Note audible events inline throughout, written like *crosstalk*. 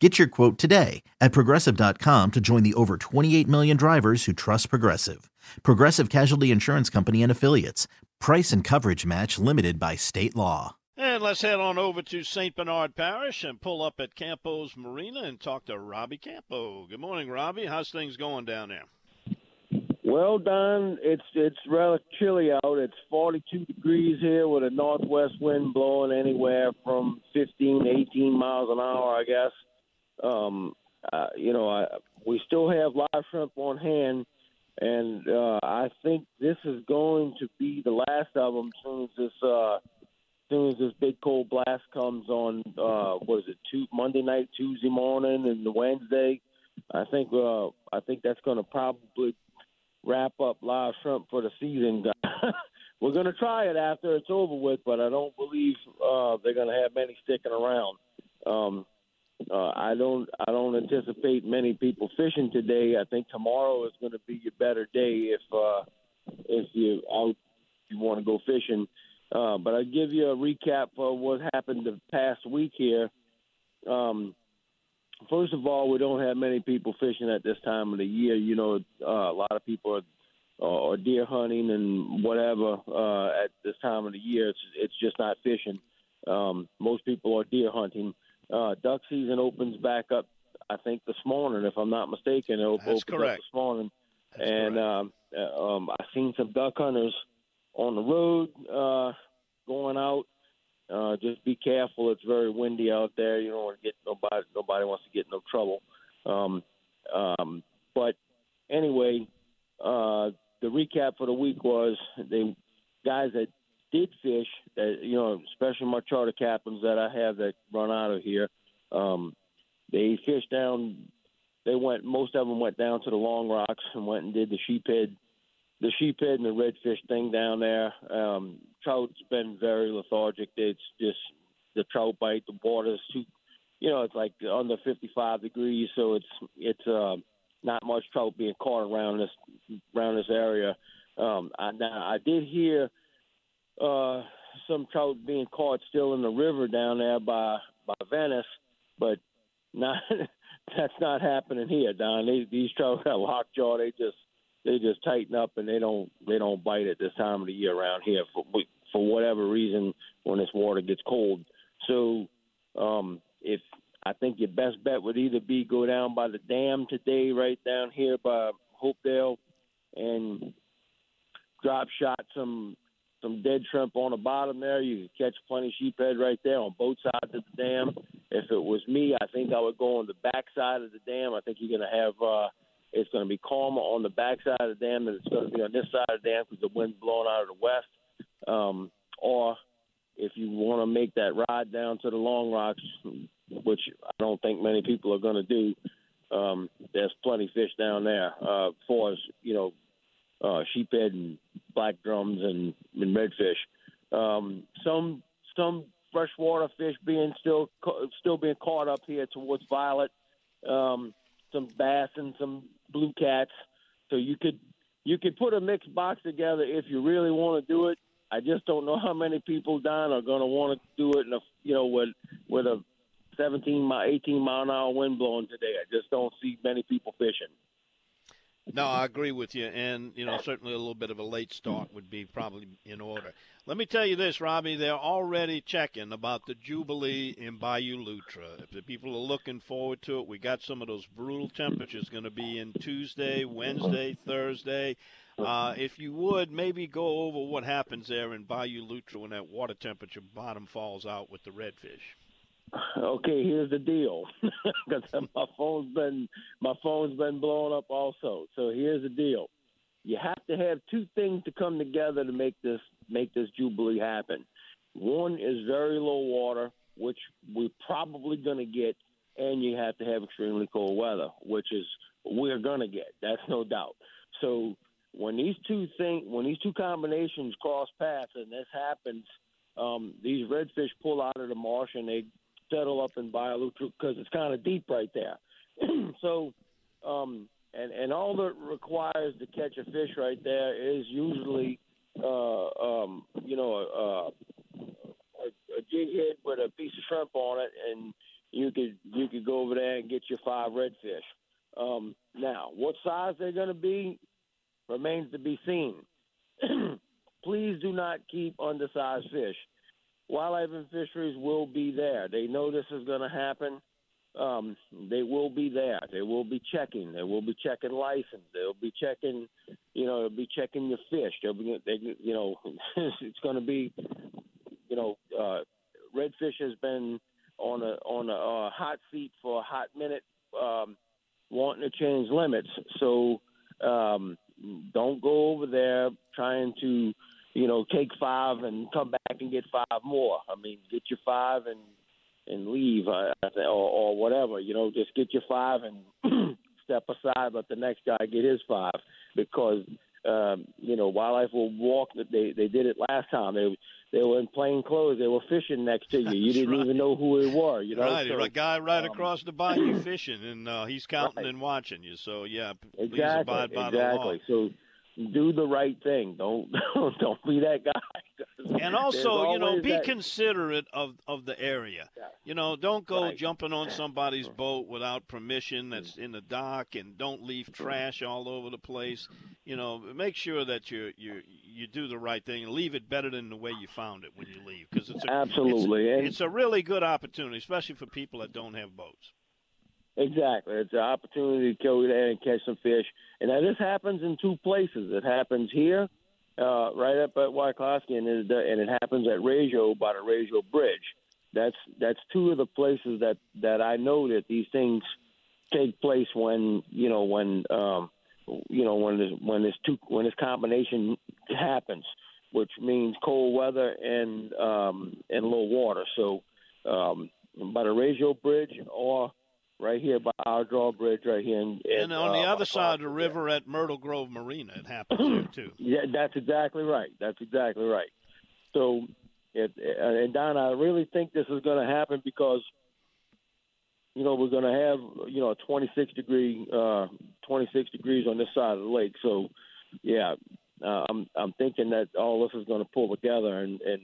Get your quote today at progressive.com to join the over 28 million drivers who trust Progressive. Progressive Casualty Insurance Company and Affiliates. Price and coverage match limited by state law. And let's head on over to St. Bernard Parish and pull up at Campo's Marina and talk to Robbie Campo. Good morning, Robbie. How's things going down there? Well, Don, it's it's rather chilly out. It's 42 degrees here with a northwest wind blowing anywhere from 15 to 18 miles an hour, I guess. Um, uh, you know, I, we still have live shrimp on hand, and uh, I think this is going to be the last of them. As soon as this, uh, as soon as this big cold blast comes on, uh, what is it? Two, Monday night, Tuesday morning, and the Wednesday. I think uh, I think that's going to probably wrap up live shrimp for the season. *laughs* We're going to try it after it's over with, but I don't believe uh, they're going to have many sticking around. Um, uh, I don't I don't anticipate many people fishing today. I think tomorrow is going to be a better day if uh, if you out you want to go fishing. Uh, but I'll give you a recap of what happened the past week here. Um, first of all, we don't have many people fishing at this time of the year. You know, uh, a lot of people are, are deer hunting and whatever uh, at this time of the year. It's it's just not fishing. Um, most people are deer hunting. Uh, duck season opens back up, I think this morning, if I'm not mistaken. It opens correct. up this morning, That's and um, uh, um, I've seen some duck hunters on the road uh, going out. Uh, just be careful. It's very windy out there. You don't want to get nobody. Nobody wants to get in no trouble. Um, um, but anyway, uh, the recap for the week was the guys that did fish. That you know, especially my charter captains that I have that run out of here. Um, they fished down. They went. Most of them went down to the Long Rocks and went and did the sheephead the sheephead and the redfish thing down there. Um, trout's been very lethargic. It's just the trout bite. The water's too, you know, it's like under 55 degrees, so it's it's uh, not much trout being caught around this around this area. Um, I, now I did hear uh, some trout being caught still in the river down there by by Venice, but not *laughs* that's not happening here, Don. They, these trout are lockjaw. They just they just tighten up and they don't they don't bite at this time of the year around here for for whatever reason when this water gets cold. So um, if I think your best bet would either be go down by the dam today, right down here by Hopedale, and drop shot some some dead shrimp on the bottom there. You can catch plenty of sheephead right there on both sides of the dam. If it was me, I think I would go on the back side of the dam. I think you're going to have uh, it's going to be calmer on the back side of the dam than it's going to be on this side of the dam because the wind's blowing out of the west. Um, or if you want to make that ride down to the Long Rocks, which I don't think many people are going to do, um, there's plenty of fish down there. Uh, for as you know, uh, sheephead and black drums and, and redfish. Um, some some freshwater fish being still still being caught up here towards Violet. Um, some bass and some blue cats. So you could you could put a mixed box together if you really want to do it. I just don't know how many people Don are going to want to do it in a you know with with a 17 mile 18 mile an hour wind blowing today. I just don't see many people fishing. No, I agree with you, and you know certainly a little bit of a late start would be probably in order. Let me tell you this, Robbie, they're already checking about the Jubilee in Bayou Loutre. If the people are looking forward to it, we got some of those brutal temperatures going to be in Tuesday, Wednesday, Thursday. uh, if you would, maybe go over what happens there in Bayou Loutre when that water temperature bottom falls out with the redfish. Okay, here's the deal, *laughs* because my phone's been my phone's been blowing up also. So here's the deal: you have to have two things to come together to make this make this jubilee happen. One is very low water, which we're probably going to get, and you have to have extremely cold weather, which is we're going to get. That's no doubt. So when these two thing when these two combinations cross paths and this happens, um, these redfish pull out of the marsh and they settle up in Bayou because it's kind of deep right there. *clears throat* so, um, and and all that requires to catch a fish right there is usually, uh, um, you know, uh, a, a jig head with a piece of shrimp on it, and you could you could go over there and get your five redfish. Um, now, what size they're going to be remains to be seen. *clears throat* Please do not keep undersized fish wildlife and fisheries will be there. They know this is going to happen. Um, they will be there. They will be checking. They will be checking license. They'll be checking, you know, they'll be checking your fish. They'll be, they, you know, *laughs* it's going to be, you know, uh, redfish has been on a on a uh, hot seat for a hot minute, um, wanting to change limits. So um, don't go over there trying to you know, take five and come back and get five more. I mean, get your five and and leave, uh, or, or whatever. You know, just get your five and *clears throat* step aside, let the next guy get his five because um, you know wildlife will walk. They they did it last time. They they were in plain clothes. They were fishing next to you. You didn't right. even know who they were. You know, right? So, a guy right um, across the bayou *clears throat* fishing, and uh, he's counting right. and watching you. So yeah, please exactly, abide by exactly. the law. So do the right thing. Don't *laughs* don't be that guy. *laughs* And also, you know, be that... considerate of of the area. Yeah. You know, don't go right. jumping on somebody's mm-hmm. boat without permission mm-hmm. that's in the dock, and don't leave mm-hmm. trash all over the place. You know, make sure that you you you do the right thing and leave it better than the way you found it when you leave, because it's a, absolutely it's, it's a really good opportunity, especially for people that don't have boats. Exactly. It's an opportunity to go there and catch some fish. And now this happens in two places. It happens here, uh, right up at Yscloskey, and it, and it happens at Reggio by the Reggio Bridge. That's that's two of the places that that I know that these things take place when you know when um, you know when this when this two when this combination happens, which means cold weather and um, and low water. So um, by the Reggio Bridge or right here by our drawbridge right here. In, and on the uh, other side of the river at Myrtle Grove Marina, it happens here *clears throat* too. Yeah, that's exactly right. That's exactly right. So, it, and Don, I really think this is going to happen because, you know, we're going to have you know 26 degree, uh, 26 degrees on this side of the lake. So, yeah, uh, I'm I'm thinking that all this is going to pull together and and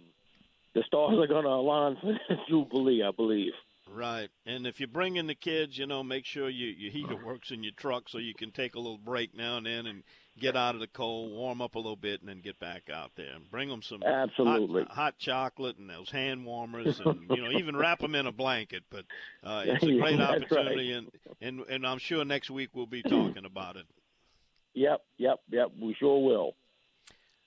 the stars are going to align for this *laughs* Jubilee, I believe. Right. And if you bring in the kids, you know, make sure you, your heater works in your truck so you can take a little break now and then and get out of the cold, warm up a little bit, and then get back out there. And bring them some absolutely hot, hot chocolate and those hand warmers, and you know, even wrap them in a blanket. But uh, it's a *laughs* great opportunity, right. and, and and I'm sure next week we'll be talking about it. Yep, yep, yep. We sure will.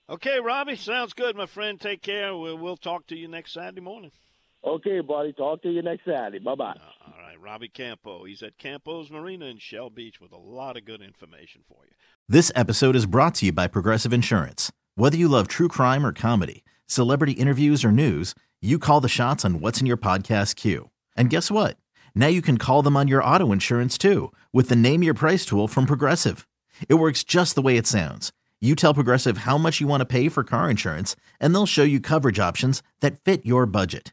Okay, Robbie, sounds good, my friend. Take care. We'll, we'll talk to you next Saturday morning. Okay, buddy. Talk to you next Saturday. Bye bye. Uh, all right, Robbie Campo. He's at Campo's Marina in Shell Beach with a lot of good information for you. This episode is brought to you by Progressive Insurance. Whether you love true crime or comedy, celebrity interviews or news, you call the shots on what's in your podcast queue. And guess what? Now you can call them on your auto insurance too with the Name Your Price tool from Progressive. It works just the way it sounds. You tell Progressive how much you want to pay for car insurance, and they'll show you coverage options that fit your budget.